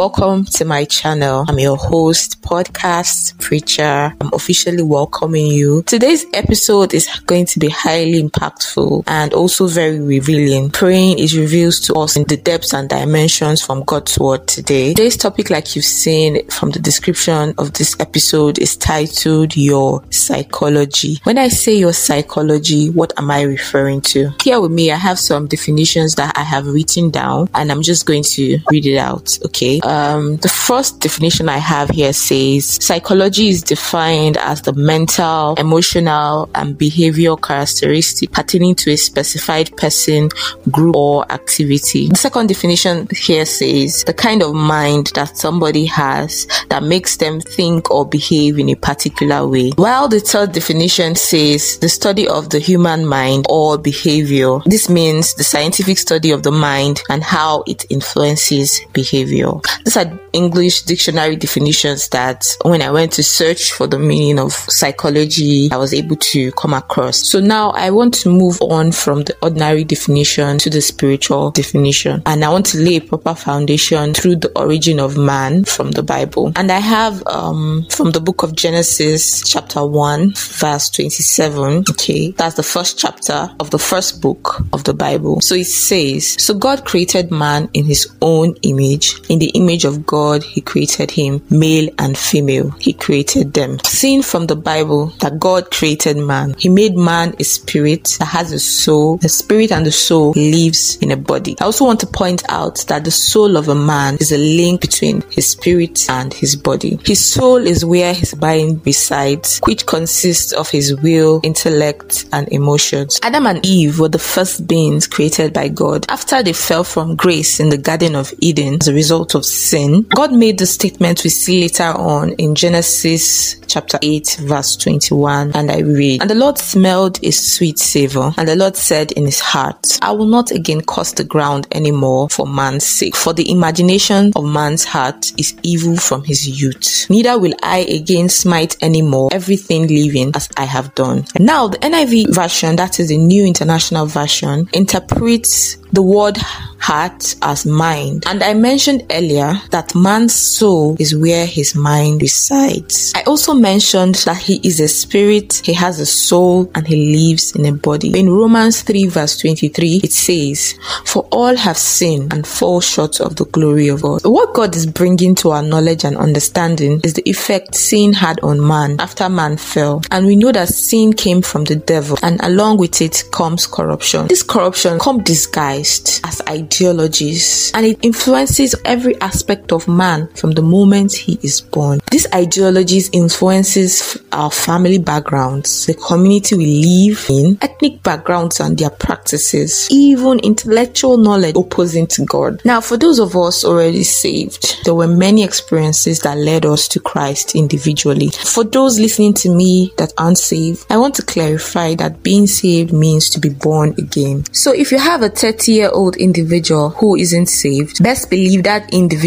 Welcome to my channel. I'm your host, podcast preacher. I'm officially welcoming you. Today's episode is going to be highly impactful and also very revealing. Praying is revealed to us in the depths and dimensions from God's word today. Today's topic, like you've seen from the description of this episode, is titled Your Psychology. When I say your psychology, what am I referring to? Here with me, I have some definitions that I have written down and I'm just going to read it out. Okay. Um, the first definition I have here says psychology is defined as the mental, emotional, and behavioral characteristic pertaining to a specified person, group, or activity. The second definition here says the kind of mind that somebody has that makes them think or behave in a particular way. While the third definition says the study of the human mind or behavior. This means the scientific study of the mind and how it influences behavior. These are English dictionary definitions that when I went to search for the meaning of psychology, I was able to come across. So now I want to move on from the ordinary definition to the spiritual definition. And I want to lay a proper foundation through the origin of man from the Bible. And I have um, from the book of Genesis, chapter 1, verse 27. Okay, that's the first chapter of the first book of the Bible. So it says, So God created man in his own image. In the image of God, he created him, male and female. He created them. Seen from the Bible that God created man, he made man a spirit that has a soul. The spirit and the soul lives in a body. I also want to point out that the soul of a man is a link between his spirit and his body. His soul is where his mind resides, which consists of his will, intellect, and emotions. Adam and Eve were the first beings created by God. After they fell from grace in the Garden of Eden as a result of sin, God made the statement we see later on in Genesis chapter 8, verse 21, and I read, And the Lord smelled a sweet savor, and the Lord said in his heart, I will not again curse the ground anymore for man's sake, for the imagination of man's heart is evil from his youth. Neither will I again smite anymore everything living as I have done. Now, the NIV version, that is the New International Version, interprets the word heart as mind. And I mentioned earlier that man's soul is where his mind resides. I also mentioned that he is a spirit, he has a soul, and he lives in a body. In Romans 3 verse 23, it says, For all have sinned and fall short of the glory of God. What God is bringing to our knowledge and understanding is the effect sin had on man after man fell. And we know that sin came from the devil, and along with it comes corruption. This corruption comes disguised as ideologies, and it influences every aspect of man from the moment he is born. These ideologies influences our family backgrounds, the community we live in, ethnic backgrounds and their practices, even intellectual knowledge opposing to God. Now, for those of us already saved, there were many experiences that led us to Christ individually. For those listening to me that aren't saved, I want to clarify that being saved means to be born again. So if you have a 30 year old individual who isn't saved, best believe that individual,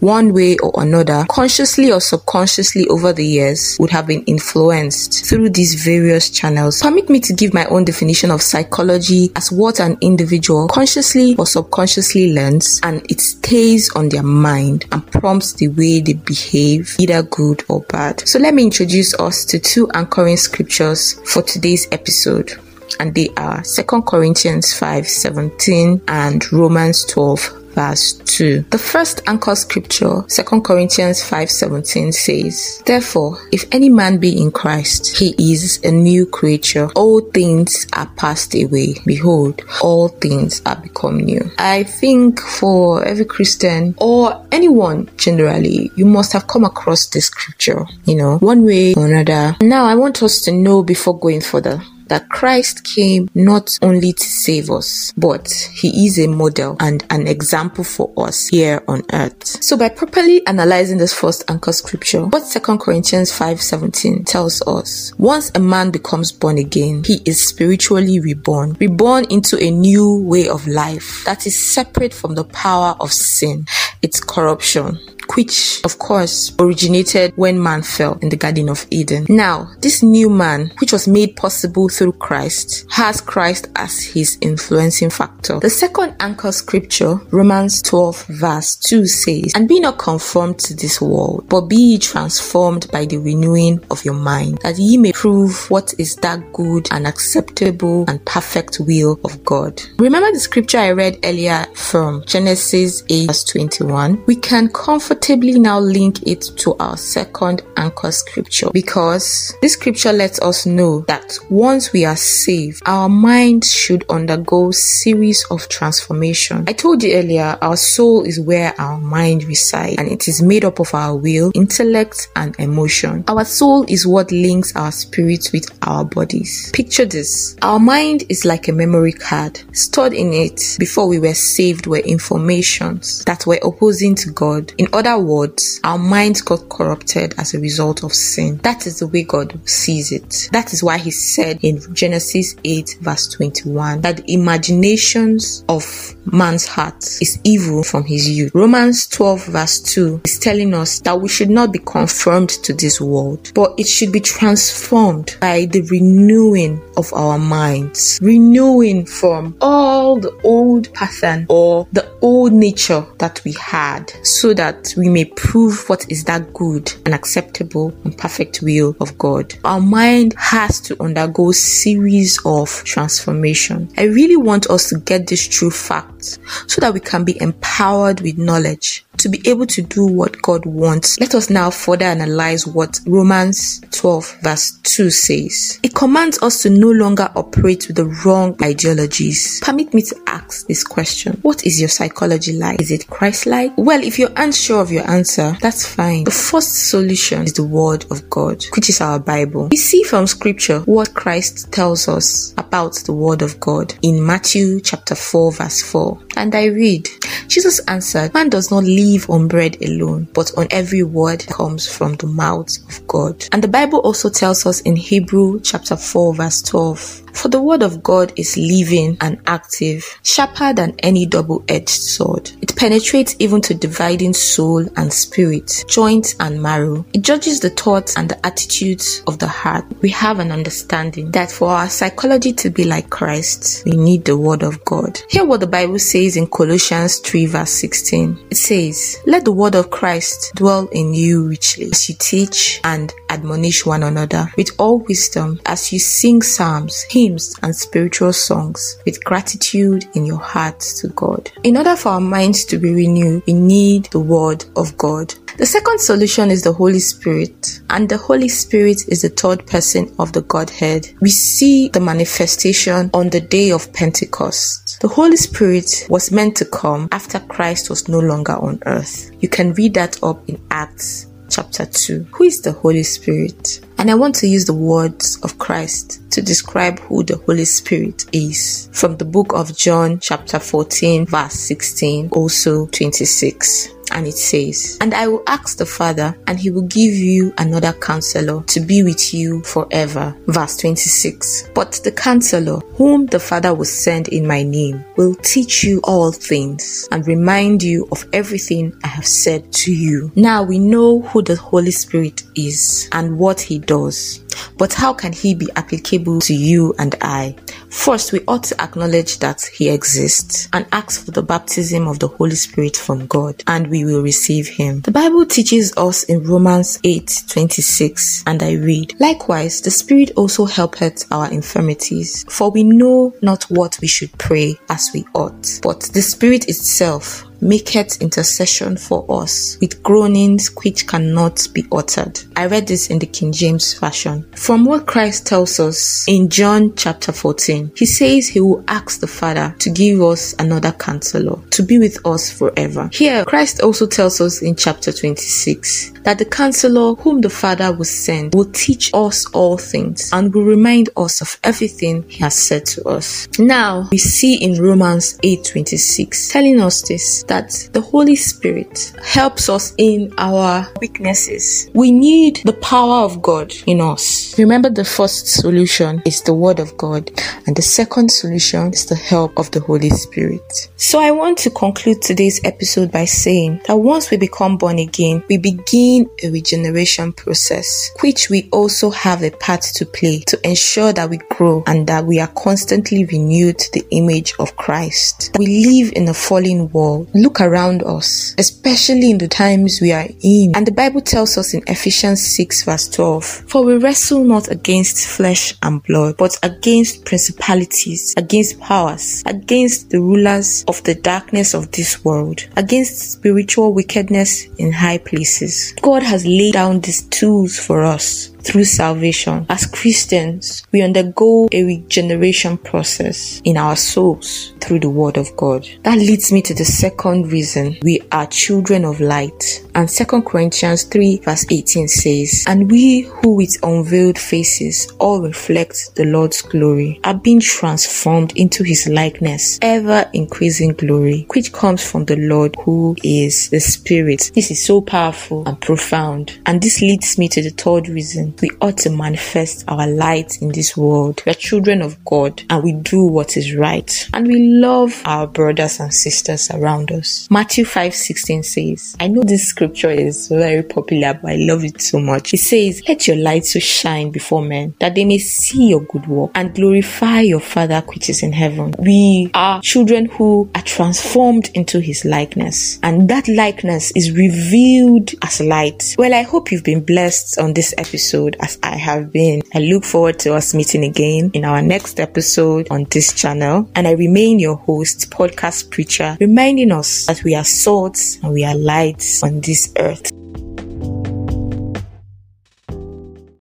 one way or another, consciously or subconsciously over the years, would have been influenced through these various channels. Permit me to give my own definition of psychology as what an individual consciously or subconsciously learns and it stays on their mind and prompts the way they behave, either good or bad. So let me introduce us to two anchoring scriptures for today's episode and they are 2 Corinthians 5 17 and Romans 12 verse 2. The first anchor scripture, 2 Corinthians 5:17 says, "Therefore, if any man be in Christ, he is a new creature. All things are passed away; behold, all things are become new." I think for every Christian or anyone generally, you must have come across this scripture, you know, one way or another. Now, I want us to know before going further that Christ came not only to save us, but he is a model and an example for us here on earth. So by properly analyzing this first anchor scripture, what 2 Corinthians 5:17 tells us, once a man becomes born again, he is spiritually reborn, reborn into a new way of life that is separate from the power of sin, its corruption, which of course originated when man fell in the Garden of Eden. Now, this new man, which was made possible through Christ, has Christ as his influencing factor. The second anchor scripture, Romans 12 verse 2 says, And be not conformed to this world, but be ye transformed by the renewing of your mind, that ye may prove what is that good and acceptable and perfect will of God. Remember the scripture I read earlier from Genesis 8 verse 21? We can comfortably now link it to our second anchor scripture because this scripture lets us know that once we are saved, our mind should undergo series of transformation. I told you earlier, our soul is where our mind resides and it is made up of our will, intellect, and emotion. Our soul is what links our spirits with our bodies. Picture this. Our mind is like a memory card. Stored in it before we were saved were informations that were opposing to God. In other words, our minds got corrupted as a result of sin. That is the way God sees it. That is why he said in Genesis 8 verse 21 that the imaginations of man's heart is evil from his youth. Romans 12 verse 2 is telling us that we should not be conformed to this world, but it should be transformed by the renewing of our minds. Renewing from all the old pattern or the old nature that we had so that we may prove what is that good and acceptable and perfect will of God. Our mind has to undergo series of transformation. I really want us to get this true fact so that we can be empowered with knowledge to be able to do what God wants. Let us now further analyze what Romans 12 verse 2 says. It commands us to no longer operate with the wrong ideologies. Permit me to ask this question. What is your psychology like? Is it Christ-like? Well, if you're unsure of your answer, that's fine. The first solution is the word of God, which is our Bible. We see from scripture what Christ tells us about the word of God in Matthew chapter 4 verse 4. And I read, Jesus answered, Man does not live on bread alone, but on every word that comes from the mouth of God. And the Bible also tells us in Hebrew chapter 4 verse 12, for the word of God is living and active, sharper than any double-edged sword. It penetrates even to dividing soul and spirit, joint and marrow. It judges the thoughts and the attitudes of the heart. We have an understanding that for our psychology to be like Christ, we need the word of God. Hear what the Bible says in Colossians 3 verse 16. It says, Let the word of Christ dwell in you richly as you teach and admonish one another with all wisdom as you sing psalms, hymns, and spiritual songs with gratitude in your heart to God. In order for our minds to be renewed, we need the Word of God. The second solution is the Holy Spirit, and the Holy Spirit is the third person of the Godhead. We see the manifestation on the day of Pentecost. The Holy Spirit was meant to come after Christ was no longer on earth. You can read that up in Acts chapter 2. Who is the Holy Spirit? And I want to use the words of Christ to describe who the Holy Spirit is from the book of John, chapter 14, verse 16, also 26 and it says, And I will ask the Father, and he will give you another counselor to be with you forever. Verse 26. But the counselor, whom the Father will send in my name, will teach you all things and remind you of everything I have said to you. Now we know who the Holy Spirit is and what he does. But how can he be applicable to you and I? First, we ought to acknowledge that he exists and ask for the baptism of the Holy Spirit from God, and we will receive him. The Bible teaches us in Romans 8 26, and I read, Likewise, the Spirit also helpeth our infirmities, for we know not what we should pray as we ought. But the Spirit itself maketh intercession for us with groanings which cannot be uttered. I read this in the King James Version. From what Christ tells us in John chapter 14, he says he will ask the Father to give us another counselor to be with us forever. Here, Christ also tells us in chapter 26 that the counselor whom the Father will send will teach us all things and will remind us of everything he has said to us. Now, we see in Romans 8:26 telling us this that the Holy Spirit helps us in our weaknesses. We need the power of God in us. Remember, the first solution is the Word of God, and the second solution is the help of the Holy Spirit. So, I want to conclude today's episode by saying that once we become born again, we begin a regeneration process, which we also have a part to play to ensure that we grow and that we are constantly renewed to the image of Christ. We live in a fallen world. Look around us, especially in the times we are in. And the Bible tells us in Ephesians 6 verse 12, For we wrestle not against flesh and blood, but against principalities, against powers, against the rulers of the darkness of this world, against spiritual wickedness in high places. God has laid down these tools for us through salvation. As Christians, we undergo a regeneration process in our souls through the Word of God. That leads me to the second reason we are children of light. And 2 Corinthians 3 verse 18 says, And we who with unveiled faces all reflect the Lord's glory are being transformed into his likeness, ever increasing glory, which comes from the Lord who is the Spirit. This is so powerful and profound. And this leads me to the third reason we ought to manifest our light in this world. We are children of God and we do what is right. And we love our brothers and sisters around us. Matthew 5 16 says, I know this scripture is very popular, but I love it so much. It says, Let your light so shine before men that they may see your good work and glorify your Father which is in heaven. We are children who are transformed into his likeness, and that likeness is revealed as light. Well, I hope you've been blessed on this episode as I have been. I look forward to us meeting again in our next episode on this channel. And I remain your host, podcast preacher, reminding us that we are salt and we are lights on this earth.